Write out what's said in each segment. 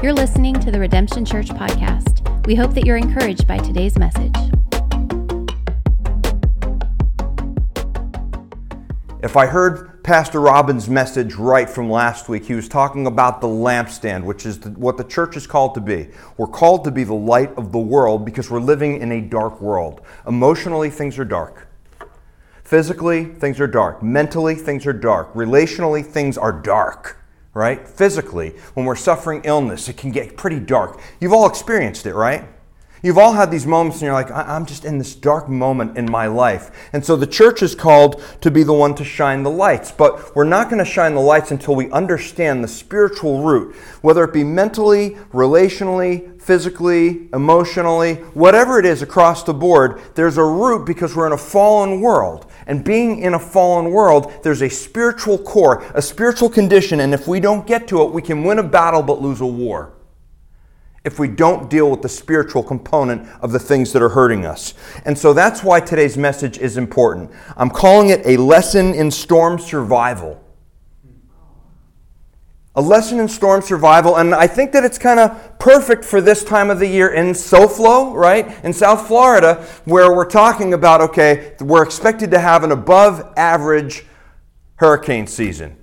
You're listening to the Redemption Church podcast. We hope that you're encouraged by today's message. If I heard Pastor Robin's message right from last week, he was talking about the lampstand, which is the, what the church is called to be. We're called to be the light of the world because we're living in a dark world. Emotionally, things are dark. Physically, things are dark. Mentally, things are dark. Relationally, things are dark right? Physically, when we're suffering illness, it can get pretty dark. You've all experienced it, right? You've all had these moments and you're like, I'm just in this dark moment in my life. And so the church is called to be the one to shine the lights. But we're not going to shine the lights until we understand the spiritual root, whether it be mentally, relationally, physically, emotionally, whatever it is across the board, there's a root because we're in a fallen world. And being in a fallen world, there's a spiritual core, a spiritual condition, and if we don't get to it, we can win a battle but lose a war. If we don't deal with the spiritual component of the things that are hurting us. And so that's why today's message is important. I'm calling it a lesson in storm survival a lesson in storm survival, and I think that it's kind of perfect for this time of the year in SoFlo, right? In South Florida, where we're talking about okay, we're expected to have an above average hurricane season.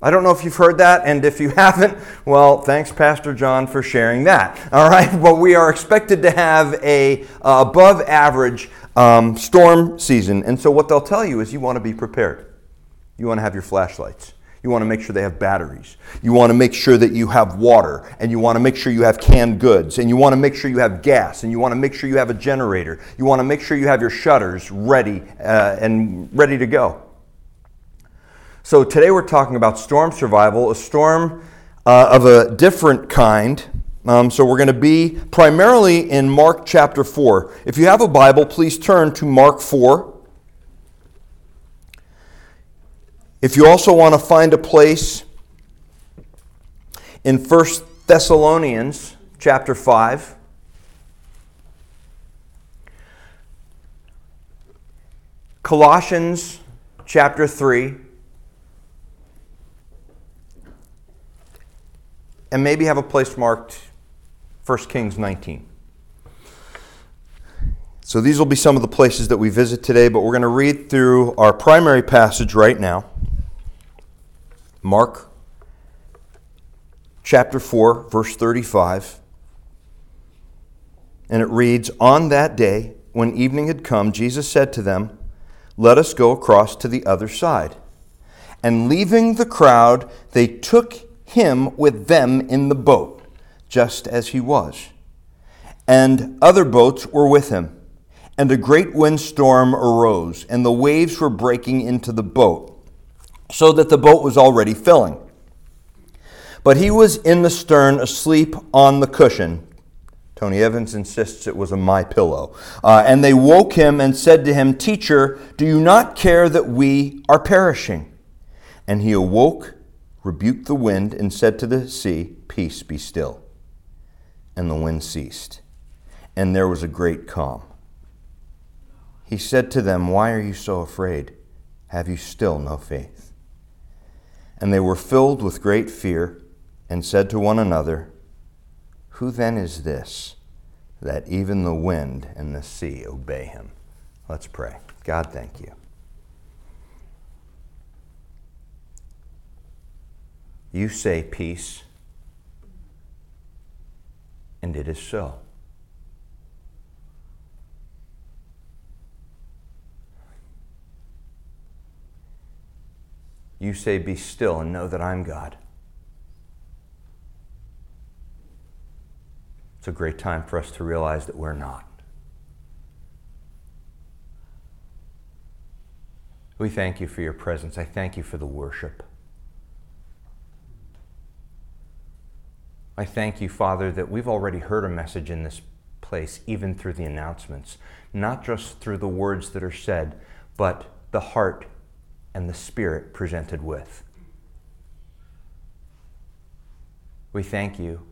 I don't know if you've heard that, and if you haven't, well, thanks, Pastor John, for sharing that. All right, but we are expected to have a uh, above average um, storm season, and so what they'll tell you is you want to be prepared. You want to have your flashlights. You want to make sure they have batteries. You want to make sure that you have water, and you want to make sure you have canned goods, and you want to make sure you have gas, and you want to make sure you have a generator. You want to make sure you have your shutters ready uh, and ready to go. So today we're talking about storm survival, a storm uh, of a different kind. Um, so we're going to be primarily in Mark chapter 4. If you have a Bible, please turn to Mark 4. If you also want to find a place in 1 Thessalonians chapter 5, Colossians chapter 3, and maybe have a place marked 1 Kings 19. So these will be some of the places that we visit today, but we're going to read through our primary passage right now. Mark chapter 4, verse 35. And it reads On that day, when evening had come, Jesus said to them, Let us go across to the other side. And leaving the crowd, they took him with them in the boat, just as he was. And other boats were with him. And a great windstorm arose, and the waves were breaking into the boat so that the boat was already filling. But he was in the stern, asleep on the cushion. Tony Evans insists it was a MyPillow. Uh, and they woke him and said to him, Teacher, do you not care that we are perishing? And he awoke, rebuked the wind, and said to the sea, Peace, be still. And the wind ceased, and there was a great calm. He said to them, Why are you so afraid? Have you still no faith? And they were filled with great fear and said to one another, Who then is this that even the wind and the sea obey him? Let's pray. God, thank you. You say peace, and it is so. You say, Be still and know that I'm God. It's a great time for us to realize that we're not. We thank you for your presence. I thank you for the worship. I thank you, Father, that we've already heard a message in this place, even through the announcements, not just through the words that are said, but the heart and the Spirit presented with. We thank you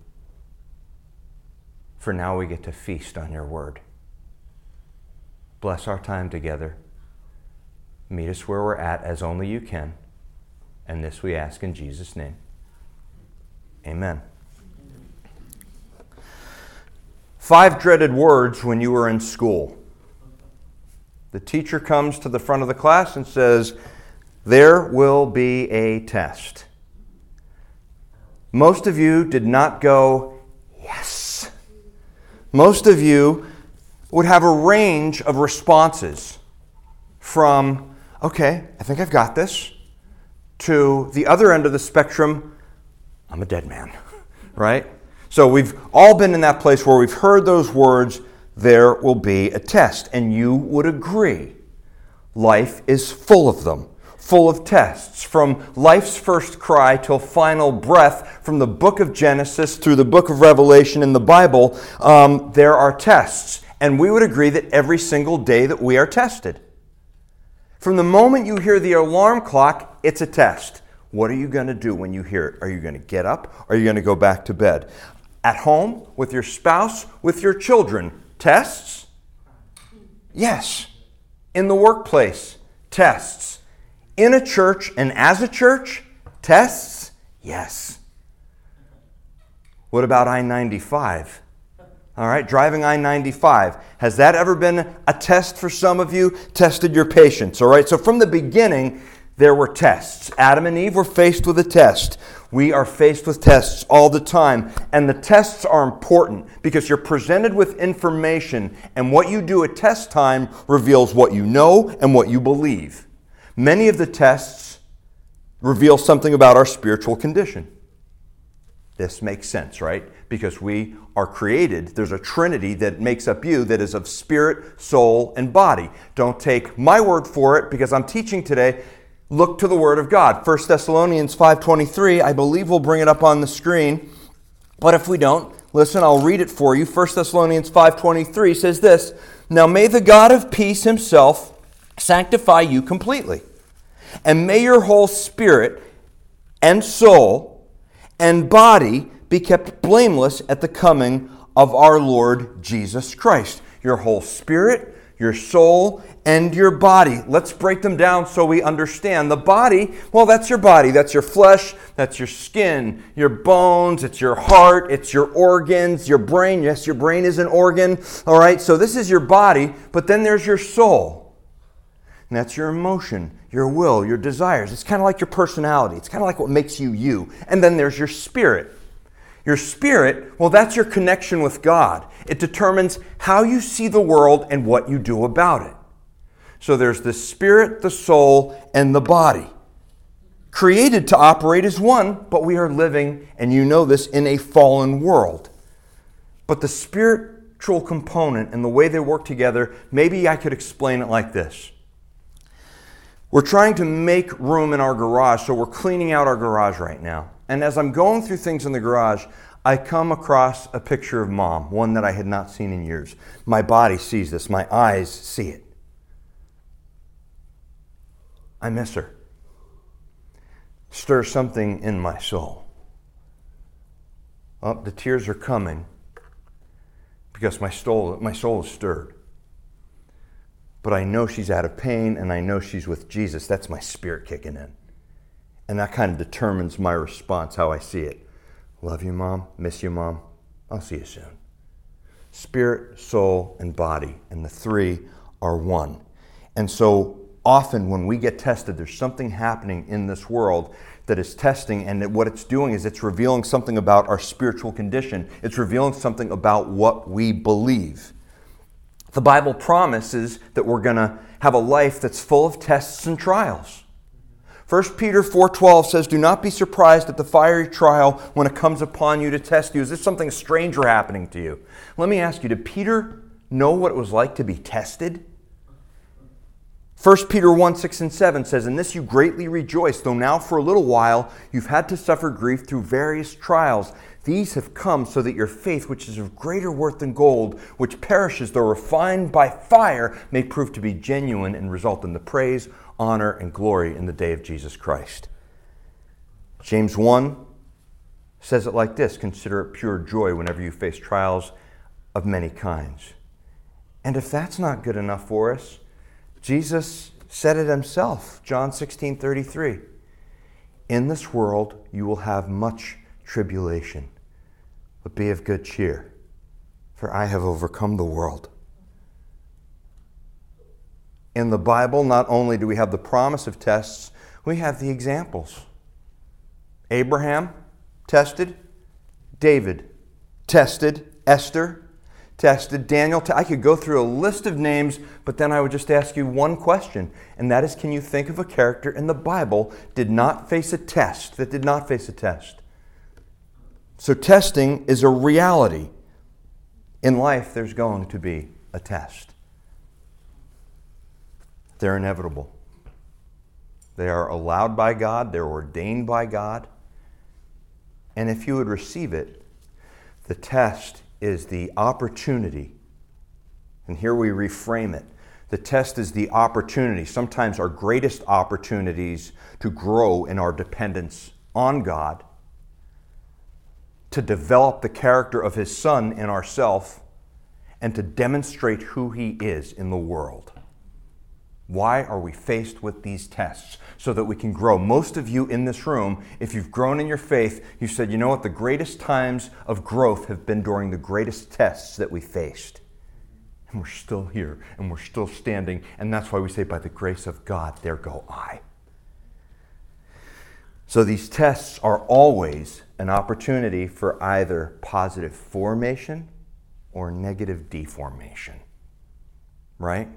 for now we get to feast on your word. Bless our time together. Meet us where we're at as only you can. And this we ask in Jesus' name. Amen. Five dreaded words when you were in school. The teacher comes to the front of the class and says, There will be a test. Most of you did not go, Yes. Most of you would have a range of responses from, Okay, I think I've got this, to the other end of the spectrum, I'm a dead man, right? So we've all been in that place where we've heard those words, there will be a test. And you would agree. Life is full of them, full of tests. From life's first cry till final breath, from the book of Genesis through the book of Revelation in the Bible, um, there are tests. And we would agree that every single day that we are tested. From the moment you hear the alarm clock, it's a test. What are you going to do when you hear it? Are you going to get up? Are you going to go back to bed? At home, with your spouse, with your children, tests? Yes. In the workplace, tests. In a church and as a church, tests? Yes. What about I 95? All right, driving I 95. Has that ever been a test for some of you? Tested your patience. All right, so from the beginning, there were tests. Adam and Eve were faced with a test. We are faced with tests all the time. And the tests are important because you're presented with information, and what you do at test time reveals what you know and what you believe. Many of the tests reveal something about our spiritual condition. This makes sense, right? Because we are created. There's a trinity that makes up you that is of spirit, soul, and body. Don't take my word for it because I'm teaching today look to the word of God. 1 Thessalonians 5:23, I believe we'll bring it up on the screen. But if we don't, listen, I'll read it for you. 1 Thessalonians 5:23 says this, "Now may the God of peace himself sanctify you completely, and may your whole spirit and soul and body be kept blameless at the coming of our Lord Jesus Christ." Your whole spirit, your soul, and your body. Let's break them down so we understand. The body, well, that's your body. That's your flesh, that's your skin, your bones, it's your heart, it's your organs, your brain. Yes, your brain is an organ. All right, so this is your body, but then there's your soul. And that's your emotion, your will, your desires. It's kind of like your personality. It's kind of like what makes you you. And then there's your spirit. Your spirit, well, that's your connection with God. It determines how you see the world and what you do about it. So there's the spirit, the soul, and the body. Created to operate as one, but we are living, and you know this, in a fallen world. But the spiritual component and the way they work together, maybe I could explain it like this. We're trying to make room in our garage, so we're cleaning out our garage right now. And as I'm going through things in the garage, I come across a picture of mom, one that I had not seen in years. My body sees this, my eyes see it. I miss her. Stir something in my soul. Oh, the tears are coming because my soul, my soul is stirred. But I know she's out of pain and I know she's with Jesus. That's my spirit kicking in. And that kind of determines my response, how I see it. Love you, Mom. Miss you, Mom. I'll see you soon. Spirit, soul, and body, and the three are one. And so often when we get tested, there's something happening in this world that is testing, and what it's doing is it's revealing something about our spiritual condition. It's revealing something about what we believe. The Bible promises that we're going to have a life that's full of tests and trials. 1 Peter 4:12 says, "Do not be surprised at the fiery trial when it comes upon you to test you. Is this something stranger happening to you?" Let me ask you, did Peter know what it was like to be tested? 1 Peter 1 6 and 7 says, In this you greatly rejoice, though now for a little while you've had to suffer grief through various trials. These have come so that your faith, which is of greater worth than gold, which perishes though refined by fire, may prove to be genuine and result in the praise, honor, and glory in the day of Jesus Christ. James 1 says it like this Consider it pure joy whenever you face trials of many kinds. And if that's not good enough for us, Jesus said it himself, John 16 33. In this world you will have much tribulation, but be of good cheer, for I have overcome the world. In the Bible, not only do we have the promise of tests, we have the examples. Abraham, tested. David, tested. Esther, tested. Daniel, I could go through a list of names, but then I would just ask you one question, and that is can you think of a character in the Bible did not face a test, that did not face a test? So testing is a reality. In life, there's going to be a test. They're inevitable. They are allowed by God, they're ordained by God. And if you would receive it, the test is the opportunity. And here we reframe it. The test is the opportunity, sometimes our greatest opportunities to grow in our dependence on God, to develop the character of His Son in ourself, and to demonstrate who He is in the world. Why are we faced with these tests? So that we can grow. Most of you in this room, if you've grown in your faith, you said, you know what, the greatest times of growth have been during the greatest tests that we faced. And we're still here and we're still standing. And that's why we say, by the grace of God, there go I. So these tests are always an opportunity for either positive formation or negative deformation. Right?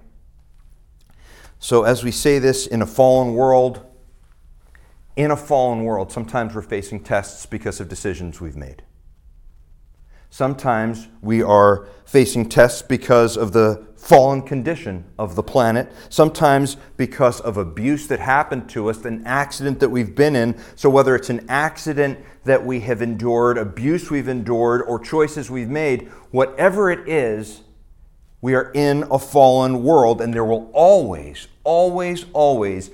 So, as we say this in a fallen world, in a fallen world, sometimes we're facing tests because of decisions we've made. Sometimes we are facing tests because of the fallen condition of the planet. Sometimes because of abuse that happened to us, an accident that we've been in. So, whether it's an accident that we have endured, abuse we've endured, or choices we've made, whatever it is, we are in a fallen world, and there will always, always, always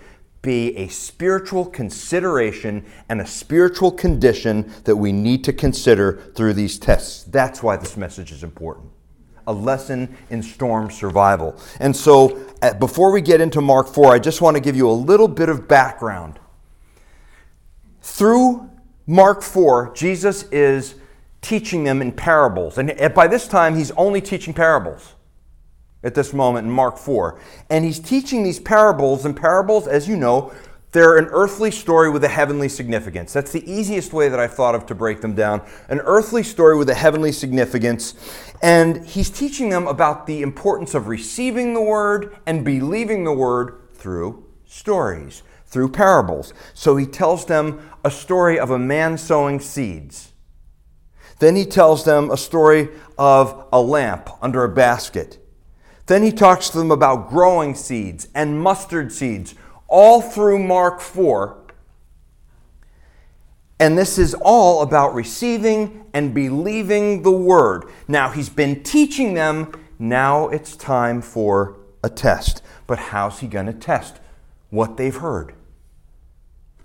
be a spiritual consideration and a spiritual condition that we need to consider through these tests. That's why this message is important. A lesson in storm survival. And so, uh, before we get into Mark 4, I just want to give you a little bit of background. Through Mark 4, Jesus is teaching them in parables. And by this time, he's only teaching parables at this moment in Mark 4. And he's teaching these parables, and parables, as you know, they're an earthly story with a heavenly significance. That's the easiest way that I've thought of to break them down. An earthly story with a heavenly significance. And he's teaching them about the importance of receiving the word and believing the word through stories, through parables. So he tells them a story of a man sowing seeds. Then he tells them a story of a lamp under a basket. Then he talks to them about growing seeds and mustard seeds, all through Mark 4. And this is all about receiving and believing the word. Now, he's been teaching them. Now it's time for a test. But how's he going to test what they've heard?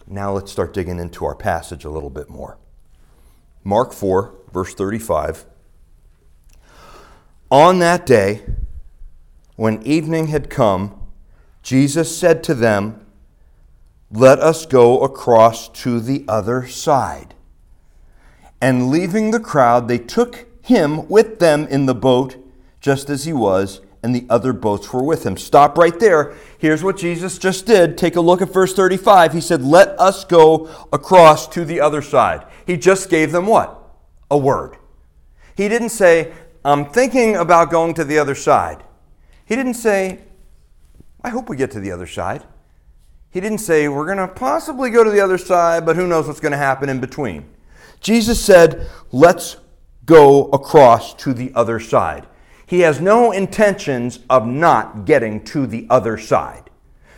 Now let's start digging into our passage a little bit more. Mark 4, verse 35. On that day, when evening had come, Jesus said to them, Let us go across to the other side. And leaving the crowd, they took him with them in the boat, just as he was, and the other boats were with him. Stop right there. Here's what Jesus just did. Take a look at verse 35. He said, Let us go across to the other side. He just gave them what? A word. He didn't say, I'm thinking about going to the other side. He didn't say, I hope we get to the other side. He didn't say, we're going to possibly go to the other side, but who knows what's going to happen in between. Jesus said, let's go across to the other side. He has no intentions of not getting to the other side.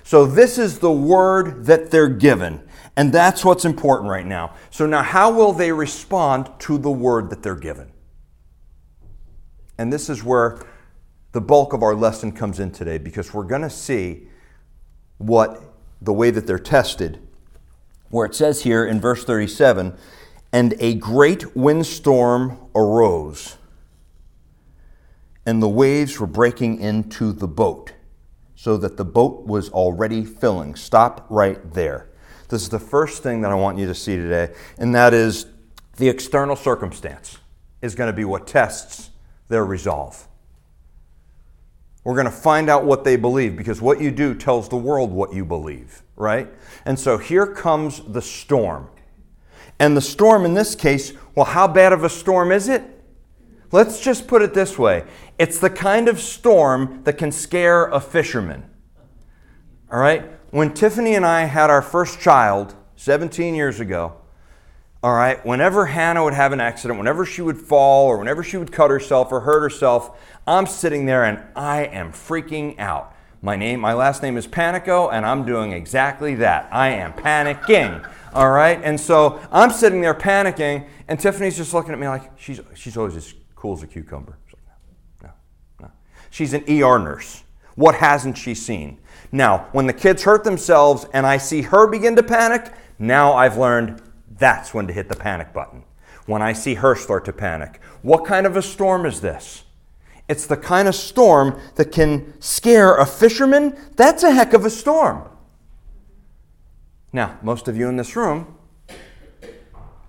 So, this is the word that they're given. And that's what's important right now. So, now how will they respond to the word that they're given? And this is where the bulk of our lesson comes in today because we're going to see what the way that they're tested. Where it says here in verse 37 and a great windstorm arose, and the waves were breaking into the boat, so that the boat was already filling. Stop right there. This is the first thing that I want you to see today, and that is the external circumstance is going to be what tests their resolve. We're going to find out what they believe because what you do tells the world what you believe, right? And so here comes the storm. And the storm in this case, well, how bad of a storm is it? Let's just put it this way it's the kind of storm that can scare a fisherman. All right? When Tiffany and I had our first child 17 years ago, all right, whenever Hannah would have an accident, whenever she would fall or whenever she would cut herself or hurt herself, I'm sitting there and I am freaking out. My name, my last name is Panico, and I'm doing exactly that. I am panicking. All right, and so I'm sitting there panicking, and Tiffany's just looking at me like she's she's always as cool as a cucumber. Like, no, no, no. She's an ER nurse. What hasn't she seen? Now, when the kids hurt themselves and I see her begin to panic, now I've learned that's when to hit the panic button. When I see her start to panic, what kind of a storm is this? It's the kind of storm that can scare a fisherman. That's a heck of a storm. Now, most of you in this room,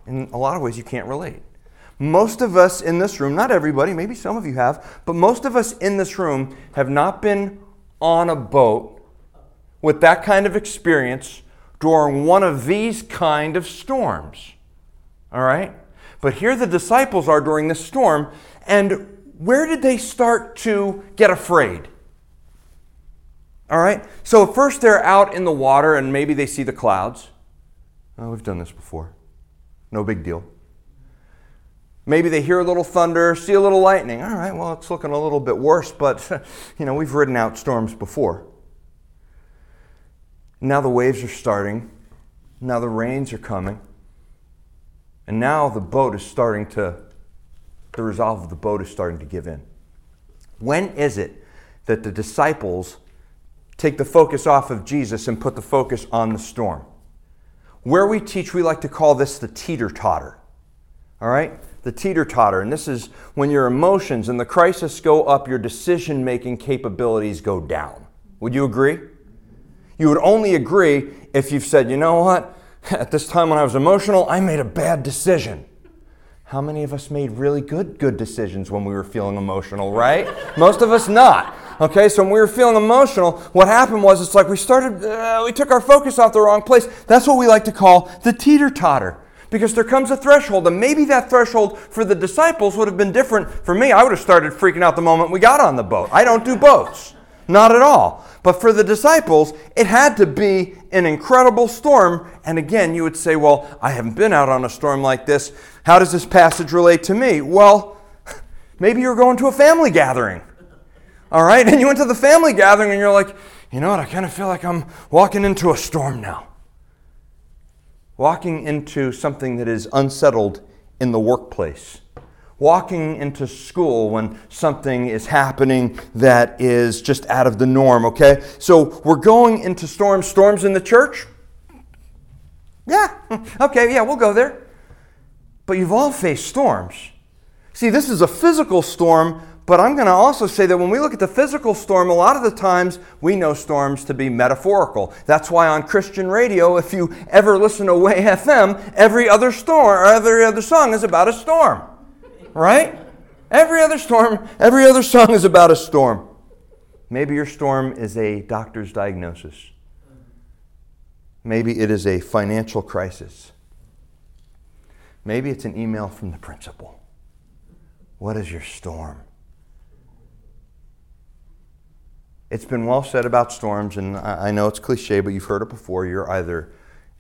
in a lot of ways, you can't relate. Most of us in this room, not everybody, maybe some of you have, but most of us in this room have not been on a boat with that kind of experience during one of these kind of storms. All right? But here the disciples are during this storm, and where did they start to get afraid? All right? So first they're out in the water and maybe they see the clouds. Oh, we've done this before. No big deal. Maybe they hear a little thunder, see a little lightning. All right, well, it's looking a little bit worse, but you know, we've ridden out storms before. Now the waves are starting. Now the rains are coming. And now the boat is starting to the resolve of the boat is starting to give in. When is it that the disciples take the focus off of Jesus and put the focus on the storm? Where we teach, we like to call this the teeter totter. All right? The teeter totter. And this is when your emotions and the crisis go up, your decision making capabilities go down. Would you agree? You would only agree if you've said, you know what? At this time when I was emotional, I made a bad decision. How many of us made really good good decisions when we were feeling emotional, right? Most of us not. Okay, so when we were feeling emotional, what happened was it's like we started, uh, we took our focus off the wrong place. That's what we like to call the teeter totter. Because there comes a threshold, and maybe that threshold for the disciples would have been different. For me, I would have started freaking out the moment we got on the boat. I don't do boats, not at all. But for the disciples, it had to be an incredible storm. And again, you would say, Well, I haven't been out on a storm like this. How does this passage relate to me? Well, maybe you're going to a family gathering. All right? And you went to the family gathering and you're like, You know what? I kind of feel like I'm walking into a storm now. Walking into something that is unsettled in the workplace walking into school when something is happening that is just out of the norm, okay? So we're going into storms. Storms in the church? Yeah, okay, yeah, we'll go there. But you've all faced storms. See, this is a physical storm, but I'm going to also say that when we look at the physical storm, a lot of the times we know storms to be metaphorical. That's why on Christian radio, if you ever listen to Way FM, every other storm or every other song is about a storm right? Every other storm, every other song is about a storm. Maybe your storm is a doctor's diagnosis. Maybe it is a financial crisis. Maybe it's an email from the principal. What is your storm? It's been well said about storms, and I know it's cliche, but you've heard it before. You're either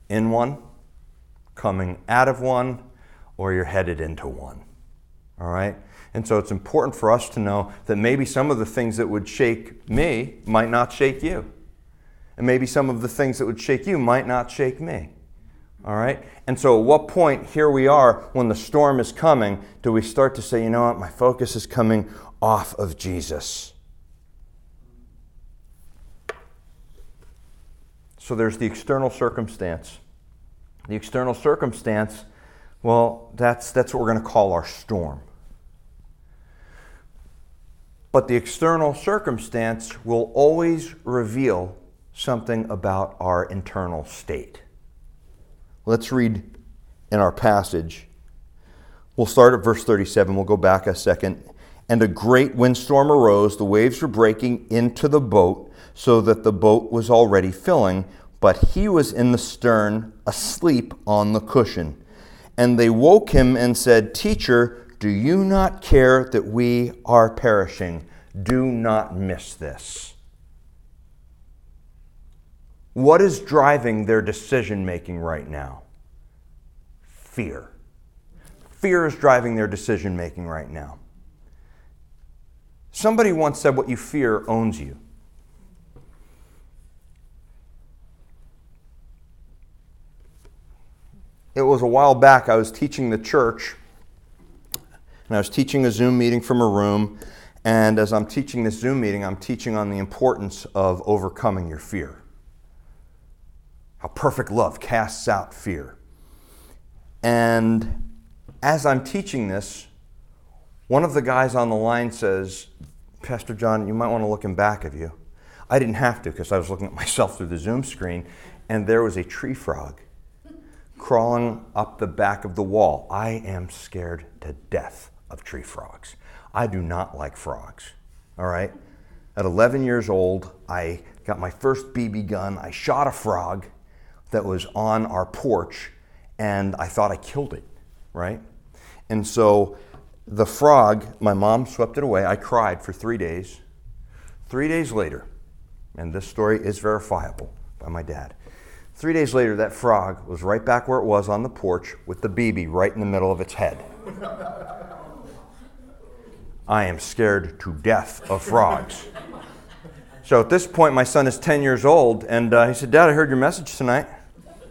in one, coming out of one, or you're headed into one. All right? And so it's important for us to know that maybe some of the things that would shake me might not shake you. And maybe some of the things that would shake you might not shake me. All right? And so at what point here we are when the storm is coming do we start to say, you know what, my focus is coming off of Jesus? So there's the external circumstance. The external circumstance well, that's, that's what we're going to call our storm. But the external circumstance will always reveal something about our internal state. Let's read in our passage. We'll start at verse 37. We'll go back a second. and a great windstorm arose. The waves were breaking into the boat, so that the boat was already filling, but he was in the stern, asleep on the cushion. And they woke him and said, Teacher, do you not care that we are perishing? Do not miss this. What is driving their decision making right now? Fear. Fear is driving their decision making right now. Somebody once said, What you fear owns you. It was a while back, I was teaching the church, and I was teaching a Zoom meeting from a room. And as I'm teaching this Zoom meeting, I'm teaching on the importance of overcoming your fear. How perfect love casts out fear. And as I'm teaching this, one of the guys on the line says, Pastor John, you might want to look in back of you. I didn't have to because I was looking at myself through the Zoom screen, and there was a tree frog crawling up the back of the wall. I am scared to death of tree frogs. I do not like frogs. All right? At 11 years old, I got my first BB gun. I shot a frog that was on our porch, and I thought I killed it, right? And so the frog, my mom swept it away. I cried for three days. Three days later, and this story is verifiable by my dad. Three days later, that frog was right back where it was on the porch with the BB right in the middle of its head. I am scared to death of frogs. So at this point, my son is 10 years old, and uh, he said, Dad, I heard your message tonight.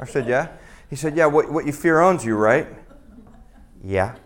I said, Yeah. He said, Yeah, what, what you fear owns you, right? Yeah.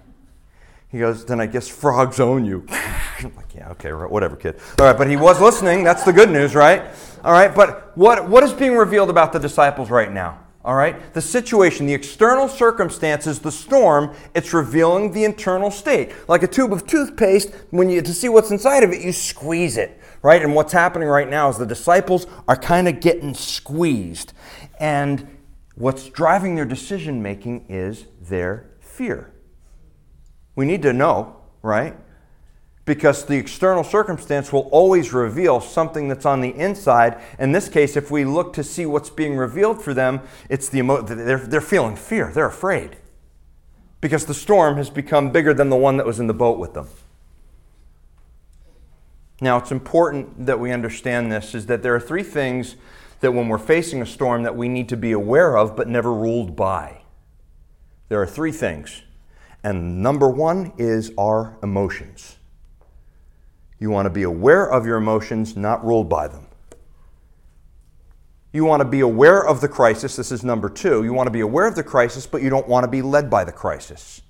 He goes, Then I guess frogs own you. I'm like, Yeah, okay, whatever, kid. All right, but he was listening. That's the good news, right? All right, but what, what is being revealed about the disciples right now? All right? The situation, the external circumstances, the storm, it's revealing the internal state. Like a tube of toothpaste, when you to see what's inside of it, you squeeze it, right? And what's happening right now is the disciples are kind of getting squeezed. And what's driving their decision making is their fear. We need to know, right? because the external circumstance will always reveal something that's on the inside. In this case, if we look to see what's being revealed for them, it's the emo- they're, they're feeling fear, they're afraid because the storm has become bigger than the one that was in the boat with them. Now, it's important that we understand this is that there are three things that when we're facing a storm that we need to be aware of but never ruled by. There are three things. And number one is our emotions. You want to be aware of your emotions, not ruled by them. You want to be aware of the crisis. This is number two. You want to be aware of the crisis, but you don't want to be led by the crisis.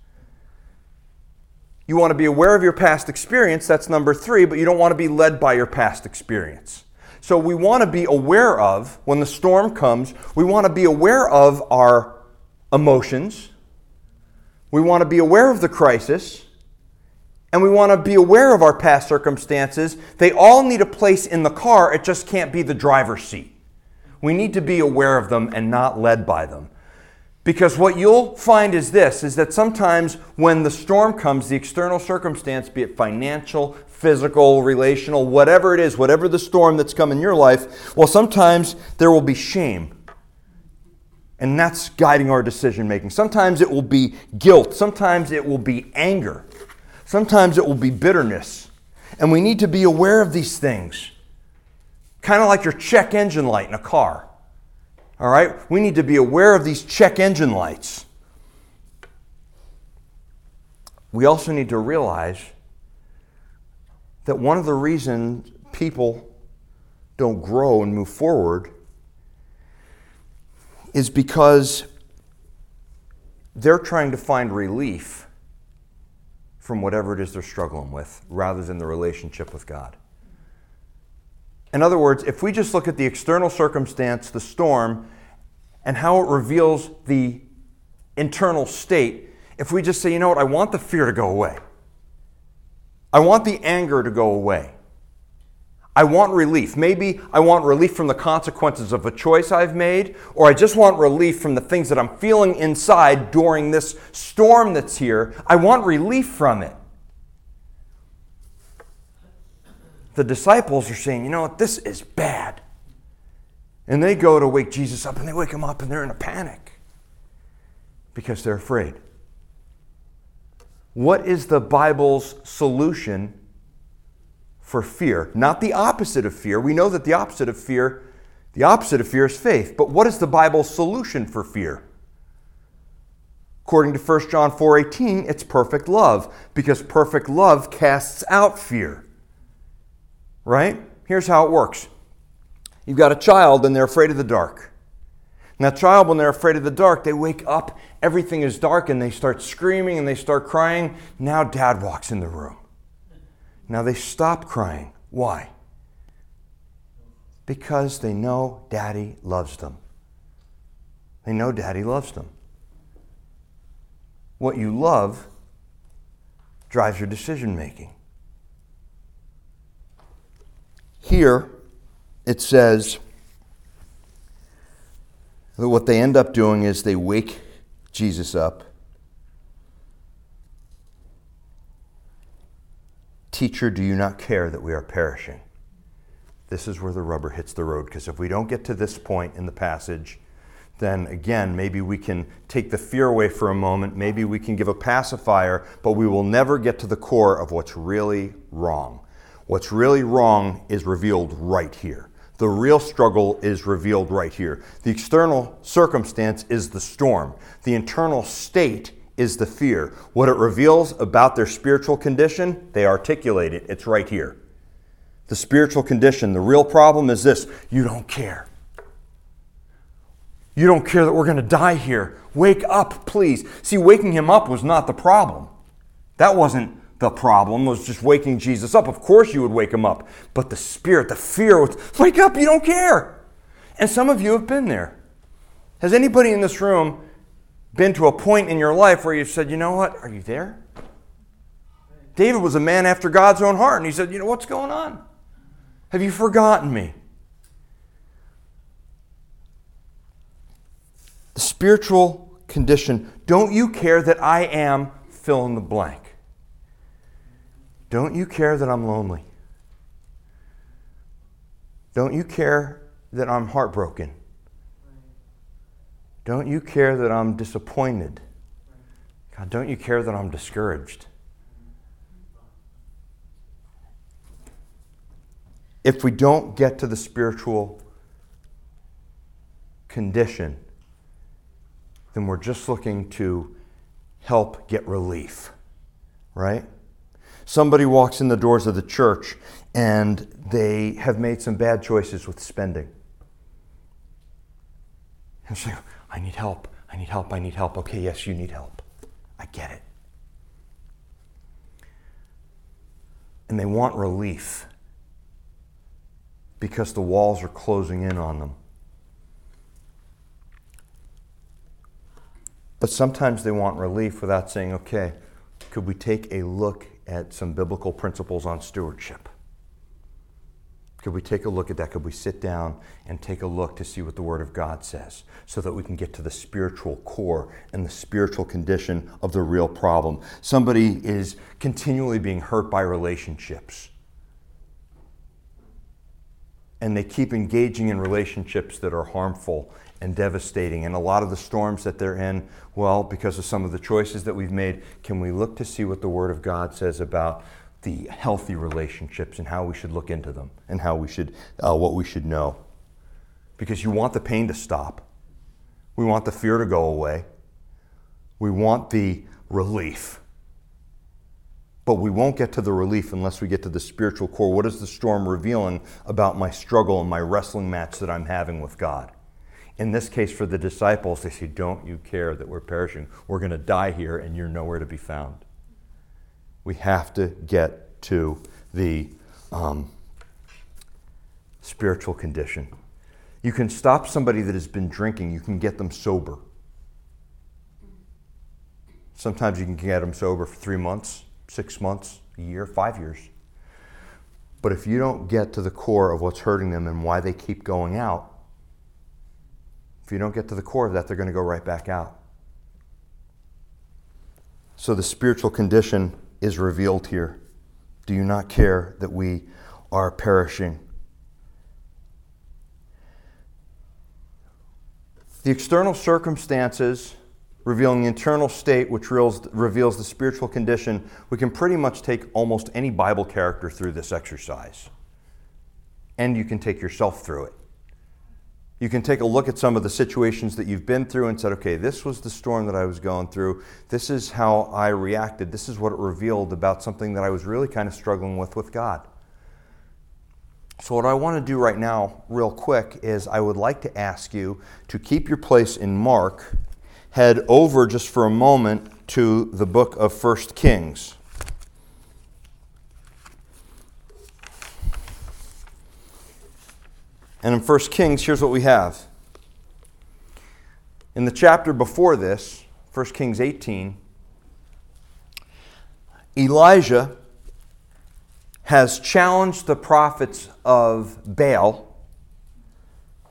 You want to be aware of your past experience. That's number three, but you don't want to be led by your past experience. So we want to be aware of, when the storm comes, we want to be aware of our emotions. We want to be aware of the crisis and we want to be aware of our past circumstances. They all need a place in the car, it just can't be the driver's seat. We need to be aware of them and not led by them. Because what you'll find is this is that sometimes when the storm comes, the external circumstance, be it financial, physical, relational, whatever it is, whatever the storm that's come in your life, well, sometimes there will be shame. And that's guiding our decision making. Sometimes it will be guilt. Sometimes it will be anger. Sometimes it will be bitterness. And we need to be aware of these things. Kind of like your check engine light in a car. All right? We need to be aware of these check engine lights. We also need to realize that one of the reasons people don't grow and move forward is because they're trying to find relief from whatever it is they're struggling with rather than the relationship with God. In other words, if we just look at the external circumstance, the storm, and how it reveals the internal state, if we just say, you know what, I want the fear to go away, I want the anger to go away. I want relief. Maybe I want relief from the consequences of a choice I've made, or I just want relief from the things that I'm feeling inside during this storm that's here. I want relief from it. the disciples are saying, you know what, this is bad. And they go to wake Jesus up and they wake him up and they're in a panic because they're afraid. What is the Bible's solution for fear? Not the opposite of fear. We know that the opposite of fear, the opposite of fear is faith. But what is the Bible's solution for fear? According to 1 John 4:18, it's perfect love because perfect love casts out fear. Right? Here's how it works. You've got a child and they're afraid of the dark. And that child, when they're afraid of the dark, they wake up, everything is dark, and they start screaming and they start crying. Now dad walks in the room. Now they stop crying. Why? Because they know daddy loves them. They know daddy loves them. What you love drives your decision making. Here, it says that what they end up doing is they wake Jesus up. Teacher, do you not care that we are perishing? This is where the rubber hits the road because if we don't get to this point in the passage, then again, maybe we can take the fear away for a moment. Maybe we can give a pacifier, but we will never get to the core of what's really wrong. What's really wrong is revealed right here. The real struggle is revealed right here. The external circumstance is the storm, the internal state is the fear. What it reveals about their spiritual condition, they articulate it. It's right here. The spiritual condition, the real problem is this you don't care. You don't care that we're going to die here. Wake up, please. See, waking him up was not the problem. That wasn't the problem was just waking Jesus up. Of course, you would wake him up. But the spirit, the fear was, wake up, you don't care. And some of you have been there. Has anybody in this room been to a point in your life where you've said, you know what, are you there? David was a man after God's own heart, and he said, you know, what's going on? Have you forgotten me? The spiritual condition, don't you care that I am fill in the blank? Don't you care that I'm lonely? Don't you care that I'm heartbroken? Don't you care that I'm disappointed? God, don't you care that I'm discouraged? If we don't get to the spiritual condition, then we're just looking to help get relief, right? somebody walks in the doors of the church and they have made some bad choices with spending. And say, I need help, I need help, I need help. Okay, yes, you need help. I get it. And they want relief because the walls are closing in on them. But sometimes they want relief without saying, okay, could we take a look at some biblical principles on stewardship. Could we take a look at that? Could we sit down and take a look to see what the Word of God says so that we can get to the spiritual core and the spiritual condition of the real problem? Somebody is continually being hurt by relationships. And they keep engaging in relationships that are harmful and devastating. And a lot of the storms that they're in, well, because of some of the choices that we've made, can we look to see what the Word of God says about the healthy relationships and how we should look into them and how we should, uh, what we should know? Because you want the pain to stop. We want the fear to go away. We want the relief. But we won't get to the relief unless we get to the spiritual core. What is the storm revealing about my struggle and my wrestling match that I'm having with God? in this case for the disciples, they say, Don't you care that we're perishing? We're going to die here and you're nowhere to be found. We have to get to the um, spiritual condition. You can stop somebody that has been drinking, you can get them sober. Sometimes you can get them sober for three months, six months, a year, five years. But if you don't get to the core of what's hurting them and why they keep going out, if you don't get to the core of that, they're going to go right back out. So the spiritual condition is revealed here. Do you not care that we are perishing. The external circumstances revealing the internal state, which reveals, the spiritual condition, we can pretty much take almost any Bible character through this exercise. And you can take yourself through it. You can take a look at some of the situations that you've been through and said, okay, this was the storm that I was going through. This is how I reacted. This is what it revealed about something that I was really kind of struggling with with God. So, what I want to do right now, real quick, is I would like to ask you to keep your place in Mark, head over just for a moment to the book of First Kings. And in 1 Kings, here's what we have. In the chapter before this, 1 Kings 18, Elijah has challenged the prophets of Baal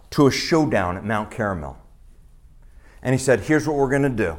to a showdown at Mount Carmel. And he said, Here's what we're going to do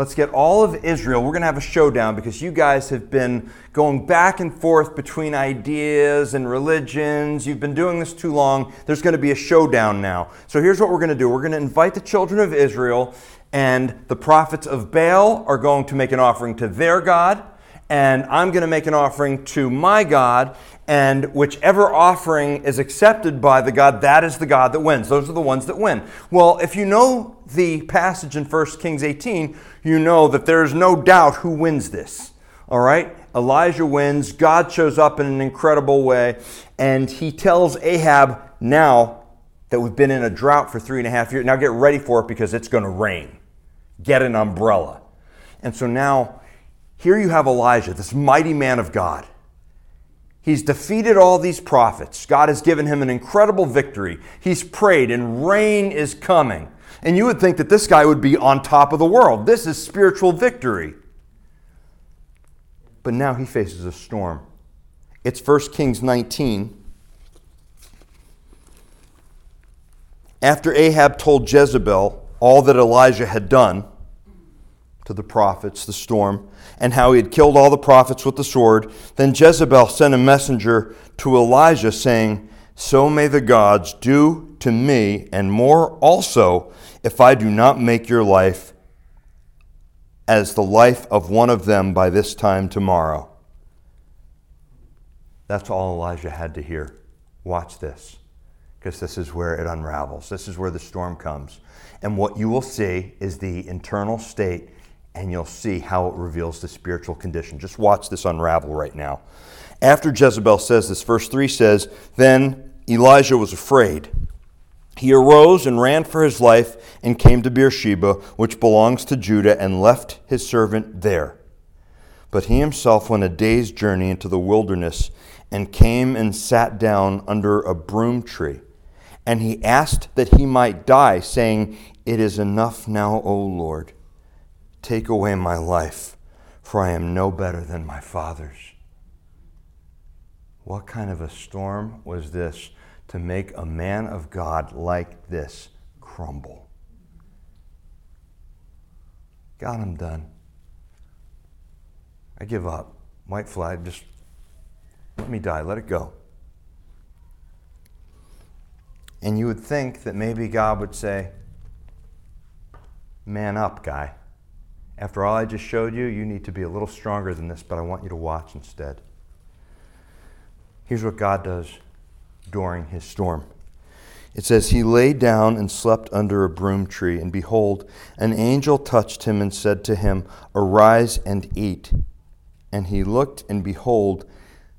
Let's get all of Israel. We're going to have a showdown because you guys have been going back and forth between ideas and religions. You've been doing this too long. There's going to be a showdown now. So here's what we're going to do we're going to invite the children of Israel, and the prophets of Baal are going to make an offering to their God, and I'm going to make an offering to my God, and whichever offering is accepted by the God, that is the God that wins. Those are the ones that win. Well, if you know the passage in 1 Kings 18, you know that there's no doubt who wins this. All right? Elijah wins. God shows up in an incredible way, and he tells Ahab, now that we've been in a drought for three and a half years, now get ready for it because it's going to rain. Get an umbrella. And so now, here you have Elijah, this mighty man of God He's defeated all these prophets. God has given him an incredible victory. He's prayed, and rain is coming. And you would think that this guy would be on top of the world. This is spiritual victory. But now he faces a storm. It's 1 Kings 19. After Ahab told Jezebel all that Elijah had done to the prophets, the storm, and how he had killed all the prophets with the sword. Then Jezebel sent a messenger to Elijah, saying, So may the gods do to me, and more also, if I do not make your life as the life of one of them by this time tomorrow. That's all Elijah had to hear. Watch this, because this is where it unravels. This is where the storm comes. And what you will see is the internal state and you'll see how it reveals the spiritual condition. Just watch this unravel right now. After Jezebel says this, verse 3 says, Then Elijah was afraid. He arose and ran for his life and came to Beersheba, which belongs to Judah, and left his servant there. But he himself went a day's journey into the wilderness and came and sat down under a broom tree. And he asked that he might die, saying, It is enough now, O Lord Take away my life, for I am no better than my father's. What kind of a storm was this to make a man of God like this crumble? God, I'm done. I give up. White flag, just let me die. Let it go. And you would think that maybe God would say, Man up, guy. After all I just showed you, you need to be a little stronger than this, but I want you to watch instead. Here's what God does during his storm. It says, He lay down and slept under a broom tree, and behold, an angel touched him and said to him, Arise and eat. And he looked, and behold,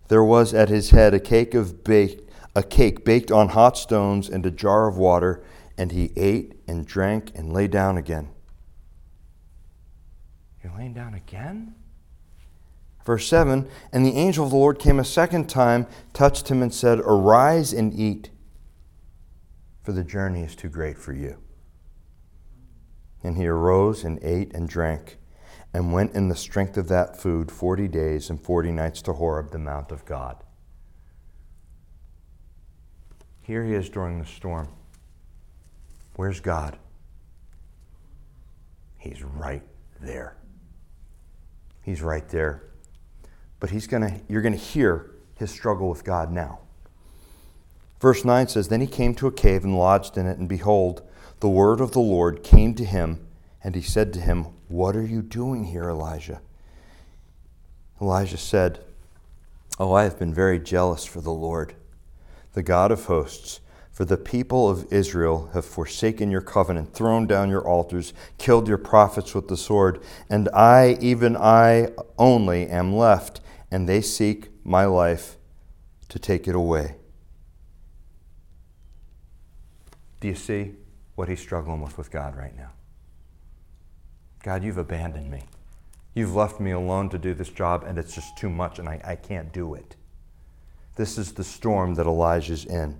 there was at his head a cake of baked, a cake baked on hot stones and a jar of water, and he ate and drank and lay down again. You're laying down again? Verse 7 And the angel of the Lord came a second time, touched him, and said, Arise and eat, for the journey is too great for you. And he arose and ate and drank, and went in the strength of that food forty days and forty nights to Horeb, the mount of God. Here he is during the storm. Where's God? He's right there. He's right there. But he's gonna, you're going to hear his struggle with God now. Verse 9 says Then he came to a cave and lodged in it, and behold, the word of the Lord came to him, and he said to him, What are you doing here, Elijah? Elijah said, Oh, I have been very jealous for the Lord, the God of hosts. For the people of Israel have forsaken your covenant, thrown down your altars, killed your prophets with the sword, and I, even I only, am left, and they seek my life to take it away. Do you see what he's struggling with with God right now? God, you've abandoned me. You've left me alone to do this job, and it's just too much, and I, I can't do it. This is the storm that Elijah's in.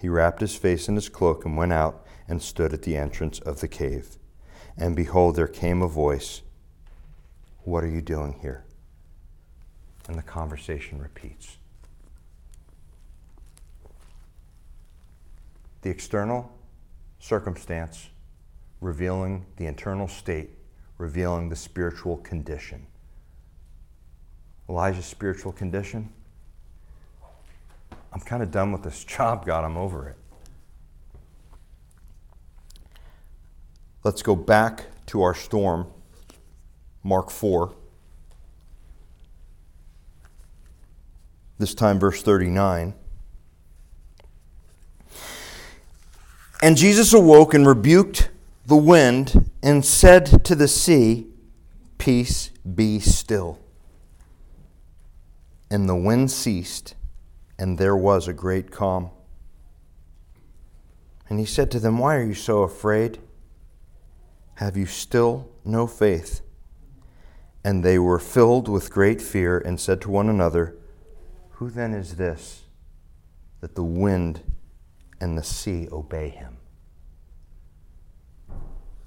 he wrapped his face in his cloak and went out and stood at the entrance of the cave. And behold, there came a voice What are you doing here? And the conversation repeats. the external circumstance revealing the internal state, revealing the spiritual condition. Elijah's spiritual condition I'm kind of done with this job, God. I'm over it. Let's go back to our storm, Mark 4. This time, verse 39. And Jesus awoke and rebuked the wind and said to the sea, Peace, be still. And the wind ceased, and there was a great calm. And he said to them, Why are you so afraid? Have you still no faith? And they were filled with great fear and said to one another, Who then is this that the wind and the sea obey him.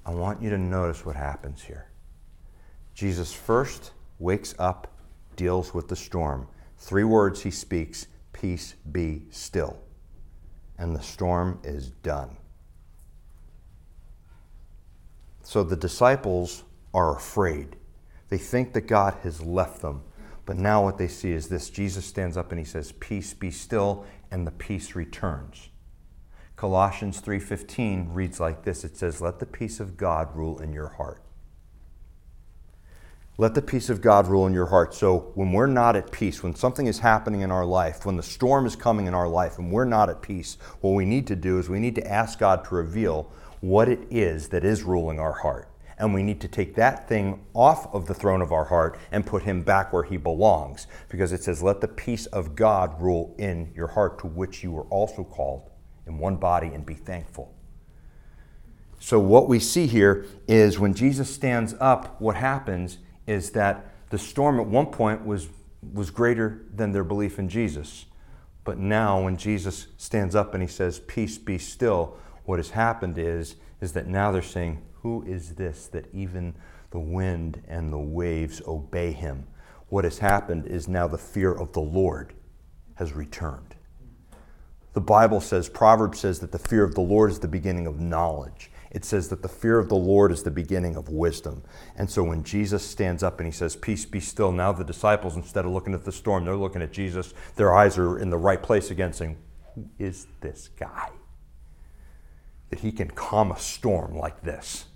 I want you to notice what happens here. Jesus first wakes up, deals with the storm. Three words he speaks peace be still. And the storm is done. So the disciples are afraid. They think that God has left them. But now what they see is this Jesus stands up and he says, Peace be still, and the peace returns. Colossians 3:15 reads like this. It says, "Let the peace of God rule in your heart." Let the peace of God rule in your heart. So when we're not at peace, when something is happening in our life, when the storm is coming in our life and we're not at peace, what we need to do is we need to ask God to reveal what it is that is ruling our heart. And we need to take that thing off of the throne of our heart and put him back where he belongs. Because it says, Let the peace of God rule in your heart, to which you were also called in one body and be thankful. So, what we see here is when Jesus stands up, what happens is that the storm at one point was, was greater than their belief in Jesus. But now, when Jesus stands up and he says, Peace be still, what has happened is, is that now they're saying, Who is this that even the wind and the waves obey him? What has happened is now the fear of the Lord has returned. The Bible says, Proverbs says that the fear of the Lord is the beginning of knowledge. It says that the fear of the Lord is the beginning of wisdom. And so when Jesus stands up and he says, Peace be still, now the disciples, instead of looking at the storm, they're looking at Jesus. Their eyes are in the right place again, saying, Who is this guy? That he can calm a storm like this.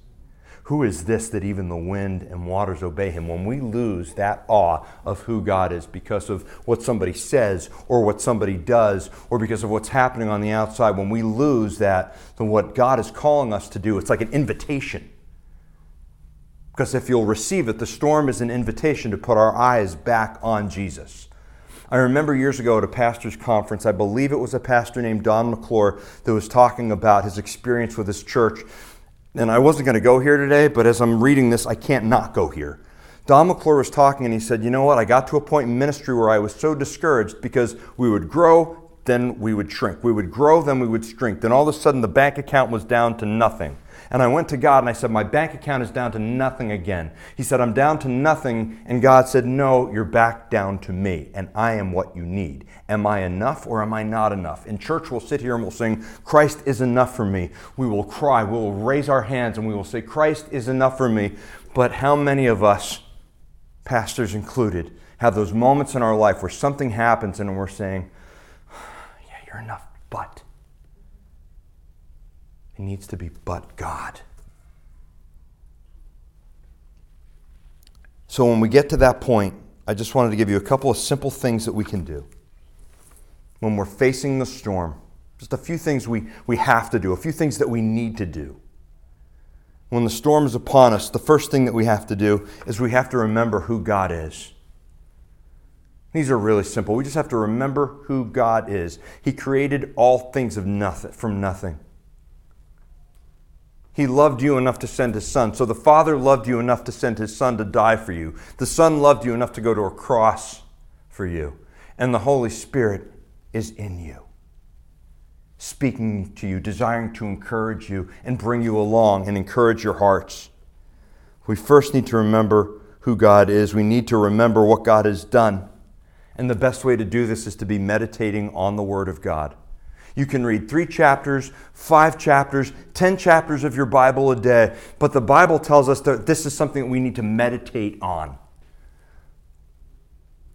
Who is this that even the wind and waters obey him? When we lose that awe of who God is because of what somebody says or what somebody does or because of what's happening on the outside, when we lose that, then what God is calling us to do, it's like an invitation. Because if you'll receive it, the storm is an invitation to put our eyes back on Jesus. I remember years ago at a pastor's conference, I believe it was a pastor named Don McClure that was talking about his experience with his church and I wasn't going to go here today, but as I'm reading this, I can't not go here. Don McClure was talking and he said, You know what? I got to a point in ministry where I was so discouraged because we would grow, then we would shrink. We would grow, then we would shrink. Then all of a sudden the bank account was down to nothing. And I went to God and I said, My bank account is down to nothing again. He said, I'm down to nothing. And God said, No, you're back down to me, and I am what you need. Am I enough or am I not enough? In church, we'll sit here and we'll sing, Christ is enough for me. We will cry, we will raise our hands, and we will say, Christ is enough for me. But how many of us, pastors included, have those moments in our life where something happens and we're saying, Yeah, you're enough, but. It needs to be but God. So when we get to that point, I just wanted to give you a couple of simple things that we can do when we're facing the storm. Just a few things we, we have to do, a few things that we need to do. When the storm is upon us, the first thing that we have to do is we have to remember who God is. These are really simple. We just have to remember who God is. He created all things of nothing from nothing. He loved you enough to send his son. So the Father loved you enough to send his son to die for you. The Son loved you enough to go to a cross for you. And the Holy Spirit is in you, speaking to you, desiring to encourage you and bring you along and encourage your hearts. We first need to remember who God is. We need to remember what God has done. And the best way to do this is to be meditating on the Word of God. You can read three chapters, five chapters, ten chapters of your Bible a day, but the Bible tells us that this is something that we need to meditate on.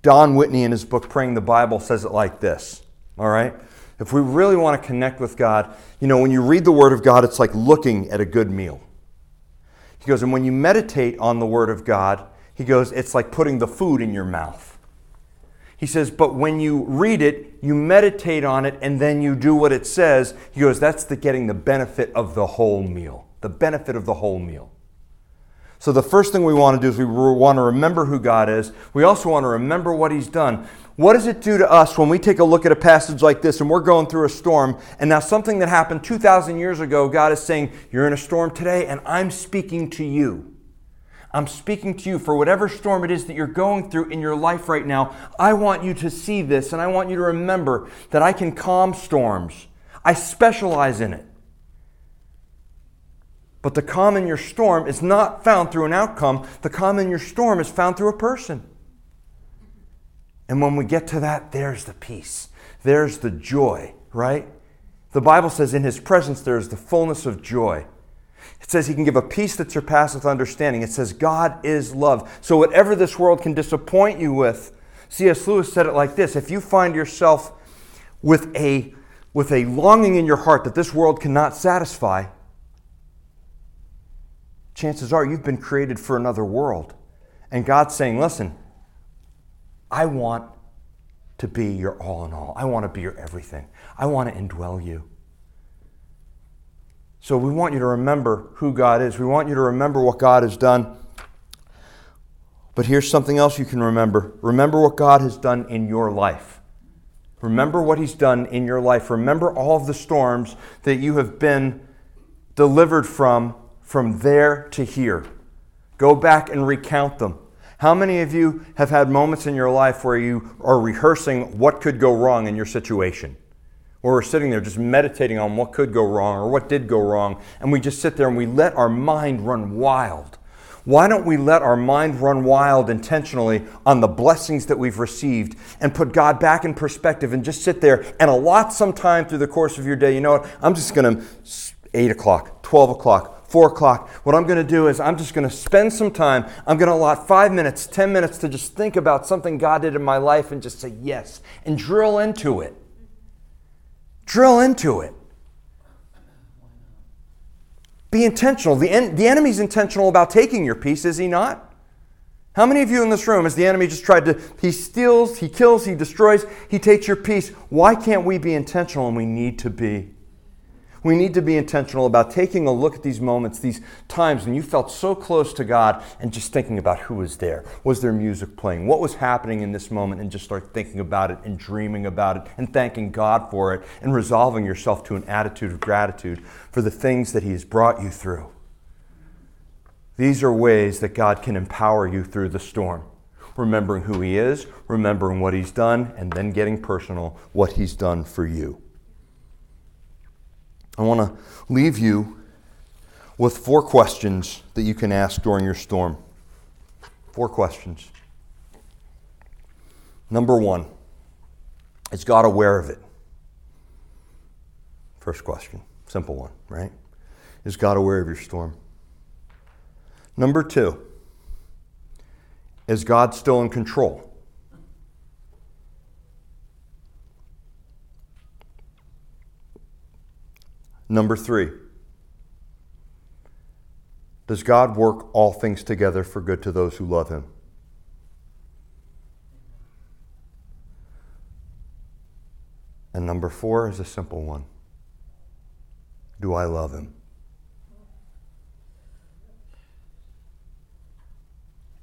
Don Whitney, in his book Praying the Bible, says it like this. All right? If we really want to connect with God, you know, when you read the Word of God, it's like looking at a good meal. He goes, and when you meditate on the Word of God, he goes, it's like putting the food in your mouth. He says, but when you read it, you meditate on it, and then you do what it says. He goes, that's the getting the benefit of the whole meal. The benefit of the whole meal. So the first thing we want to do is we want to remember who God is. We also want to remember what He's done. What does it do to us when we take a look at a passage like this and we're going through a storm, and now something that happened 2,000 years ago, God is saying, You're in a storm today, and I'm speaking to you. I'm speaking to you for whatever storm it is that you're going through in your life right now. I want you to see this and I want you to remember that I can calm storms. I specialize in it. But the calm in your storm is not found through an outcome, the calm in your storm is found through a person. And when we get to that, there's the peace, there's the joy, right? The Bible says, in his presence, there is the fullness of joy. Says he can give a peace that surpasseth understanding. It says God is love. So, whatever this world can disappoint you with, C.S. Lewis said it like this if you find yourself with a, with a longing in your heart that this world cannot satisfy, chances are you've been created for another world. And God's saying, listen, I want to be your all in all. I want to be your everything. I want to indwell you. So we want you to remember who God is. We want you to remember what God has done. But here's something else you can remember remember what God has done in your life. Remember what He's done in your life. Remember all of the storms that you have been delivered from, from there to here. Go back and recount them. How many of you have had moments in your life where you are rehearsing what could go wrong in your situation? Where we're sitting there just meditating on what could go wrong or what did go wrong, and we just sit there and we let our mind run wild. Why don't we let our mind run wild intentionally on the blessings that we've received and put God back in perspective and just sit there and allot some time through the course of your day? You know what? I'm just going to, 8 o'clock, 12 o'clock, 4 o'clock. What I'm going to do is I'm just going to spend some time. I'm going to allot five minutes, 10 minutes to just think about something God did in my life and just say yes and drill into it. Drill into it. Be intentional. The, en- the enemy's intentional about taking your peace, is he not? How many of you in this room has the enemy just tried to, he steals, he kills, he destroys, he takes your peace? Why can't we be intentional? And we need to be. We need to be intentional about taking a look at these moments, these times when you felt so close to God and just thinking about who was there. Was there music playing? What was happening in this moment? And just start thinking about it and dreaming about it and thanking God for it and resolving yourself to an attitude of gratitude for the things that He has brought you through. These are ways that God can empower you through the storm. Remembering who He is, remembering what He's done, and then getting personal, what He's done for you. I want to leave you with four questions that you can ask during your storm. Four questions. Number one, is God aware of it? First question, simple one, right? Is God aware of your storm? Number two, is God still in control? Number three, does God work all things together for good to those who love Him? And number four is a simple one Do I love Him?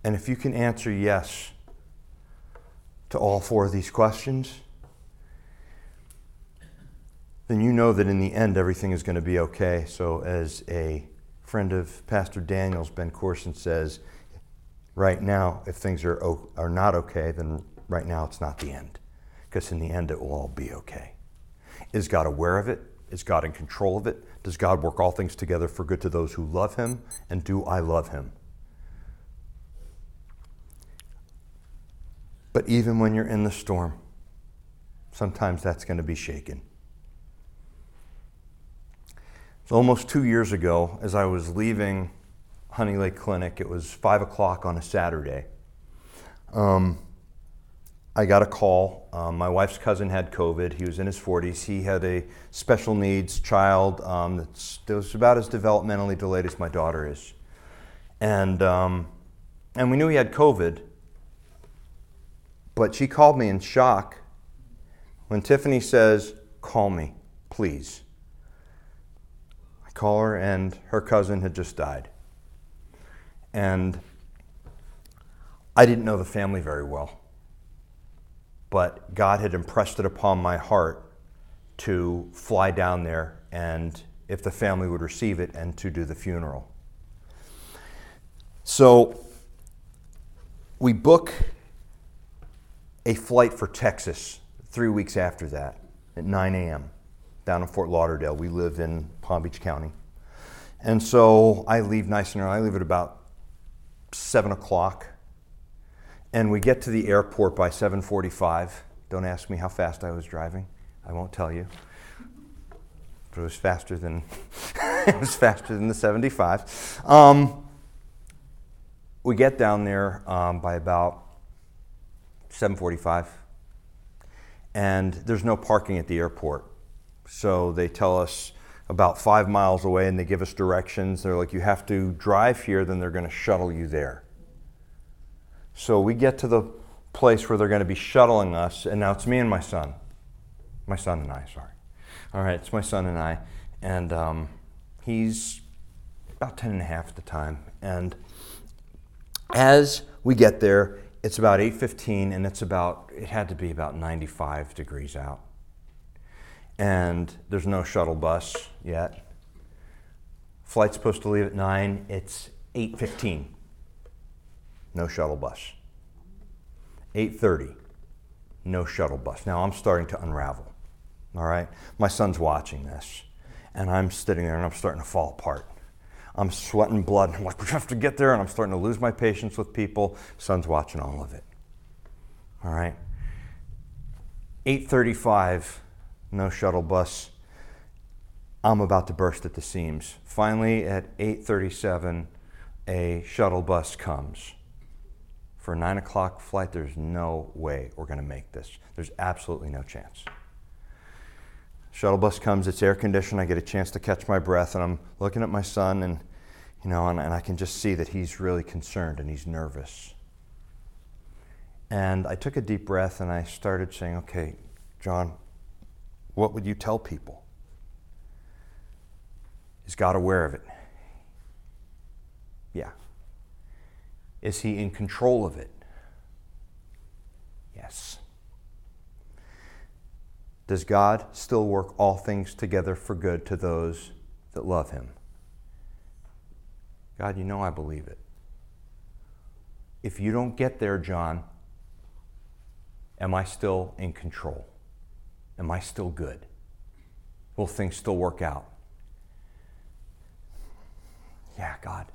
And if you can answer yes to all four of these questions, then you know that in the end everything is going to be okay. So, as a friend of Pastor Daniel's, Ben Corson says, right now, if things are, are not okay, then right now it's not the end. Because in the end, it will all be okay. Is God aware of it? Is God in control of it? Does God work all things together for good to those who love Him? And do I love Him? But even when you're in the storm, sometimes that's going to be shaken. So, almost two years ago, as I was leaving Honey Lake Clinic, it was five o'clock on a Saturday. Um, I got a call. Um, my wife's cousin had COVID. He was in his 40s. He had a special needs child um, that's, that was about as developmentally delayed as my daughter is. And, um, and we knew he had COVID. But she called me in shock when Tiffany says, Call me, please. Call her, and her cousin had just died. And I didn't know the family very well, but God had impressed it upon my heart to fly down there and if the family would receive it and to do the funeral. So we book a flight for Texas three weeks after that at 9 a.m. down in Fort Lauderdale. We live in Palm Beach County. And so I leave nice and early. I leave at about 7 o'clock. And we get to the airport by 7.45. Don't ask me how fast I was driving. I won't tell you. But it was faster than, it was faster than the 75. Um, we get down there um, by about 7:45, and there's no parking at the airport. So they tell us about five miles away, and they give us directions. They're like, "You have to drive here, then they're going to shuttle you there." So we get to the place where they're going to be shuttling us, and now it's me and my son, my son and I. Sorry. All right, it's my son and I, and um, he's about 10 and a half at the time. And as we get there, it's about 8.15 and it's about it had to be about 95 degrees out and there's no shuttle bus yet flight's supposed to leave at 9 it's 8.15 no shuttle bus 8.30 no shuttle bus now i'm starting to unravel all right my son's watching this and i'm sitting there and i'm starting to fall apart I'm sweating blood. I'm like, we have to get there, and I'm starting to lose my patience with people. Son's watching all of it. All right. 8:35, no shuttle bus. I'm about to burst at the seams. Finally, at 8:37, a shuttle bus comes. For a nine o'clock flight, there's no way we're going to make this. There's absolutely no chance. Shuttle bus comes, it's air conditioned. I get a chance to catch my breath, and I'm looking at my son, and you know, and, and I can just see that he's really concerned and he's nervous. And I took a deep breath and I started saying, okay, John, what would you tell people? Is God aware of it? Yeah. Is he in control of it? Yes. Does God still work all things together for good to those that love him? God, you know I believe it. If you don't get there, John, am I still in control? Am I still good? Will things still work out? Yeah, God.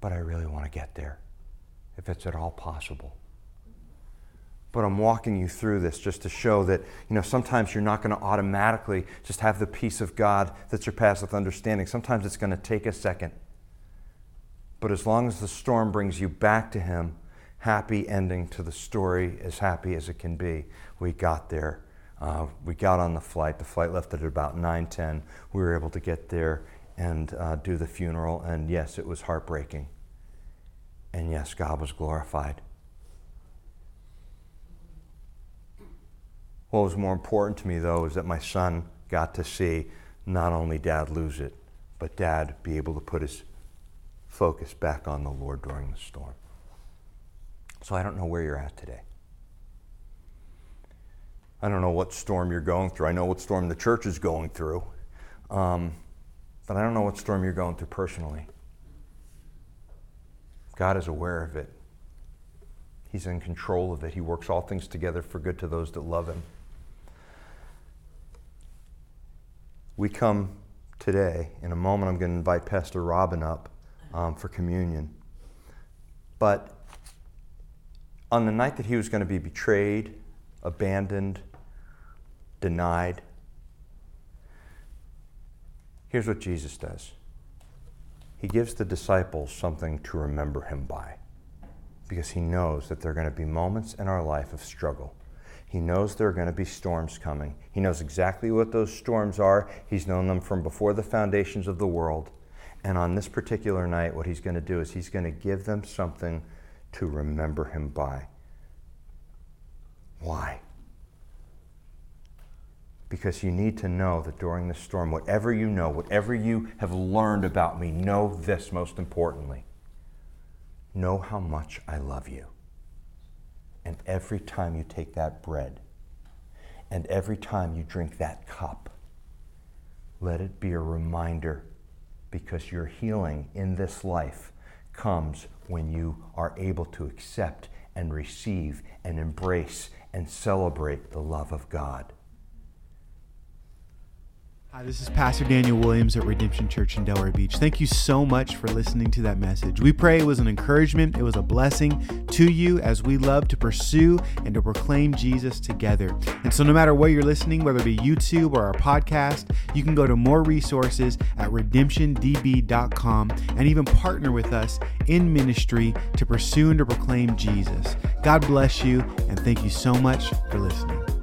But I really want to get there, if it's at all possible but I'm walking you through this just to show that, you know, sometimes you're not going to automatically just have the peace of God that surpasseth understanding. Sometimes it's going to take a second. But as long as the storm brings you back to Him, happy ending to the story, as happy as it can be. We got there. Uh, we got on the flight. The flight left at about 9:10. We were able to get there and uh, do the funeral. And yes, it was heartbreaking. And yes, God was glorified. What was more important to me, though, is that my son got to see not only dad lose it, but dad be able to put his focus back on the Lord during the storm. So I don't know where you're at today. I don't know what storm you're going through. I know what storm the church is going through. Um, but I don't know what storm you're going through personally. God is aware of it. He's in control of it. He works all things together for good to those that love Him. we come today, in a moment, I'm going to invite Pastor Robin up um, for communion. But on the night that he was going to be betrayed, abandoned, denied, here's what Jesus does He gives the disciples something to remember him by because he knows that there are going to be moments in our life of struggle he knows there are going to be storms coming. He knows exactly what those storms are. He's known them from before the foundations of the world. And on this particular night, what he's going to do is he's going to give them something to remember him by. Why? Because you need to know that during the storm, whatever you know, whatever you have learned about me, know this most importantly. Know how much I love you. And every time you take that bread, and every time you drink that cup, let it be a reminder because your healing in this life comes when you are able to accept and receive and embrace and celebrate the love of God. Hi, this is Pastor Daniel Williams at Redemption Church in Delray Beach. Thank you so much for listening to that message. We pray it was an encouragement, it was a blessing to you as we love to pursue and to proclaim Jesus together. And so, no matter where you're listening, whether it be YouTube or our podcast, you can go to more resources at redemptiondb.com and even partner with us in ministry to pursue and to proclaim Jesus. God bless you, and thank you so much for listening.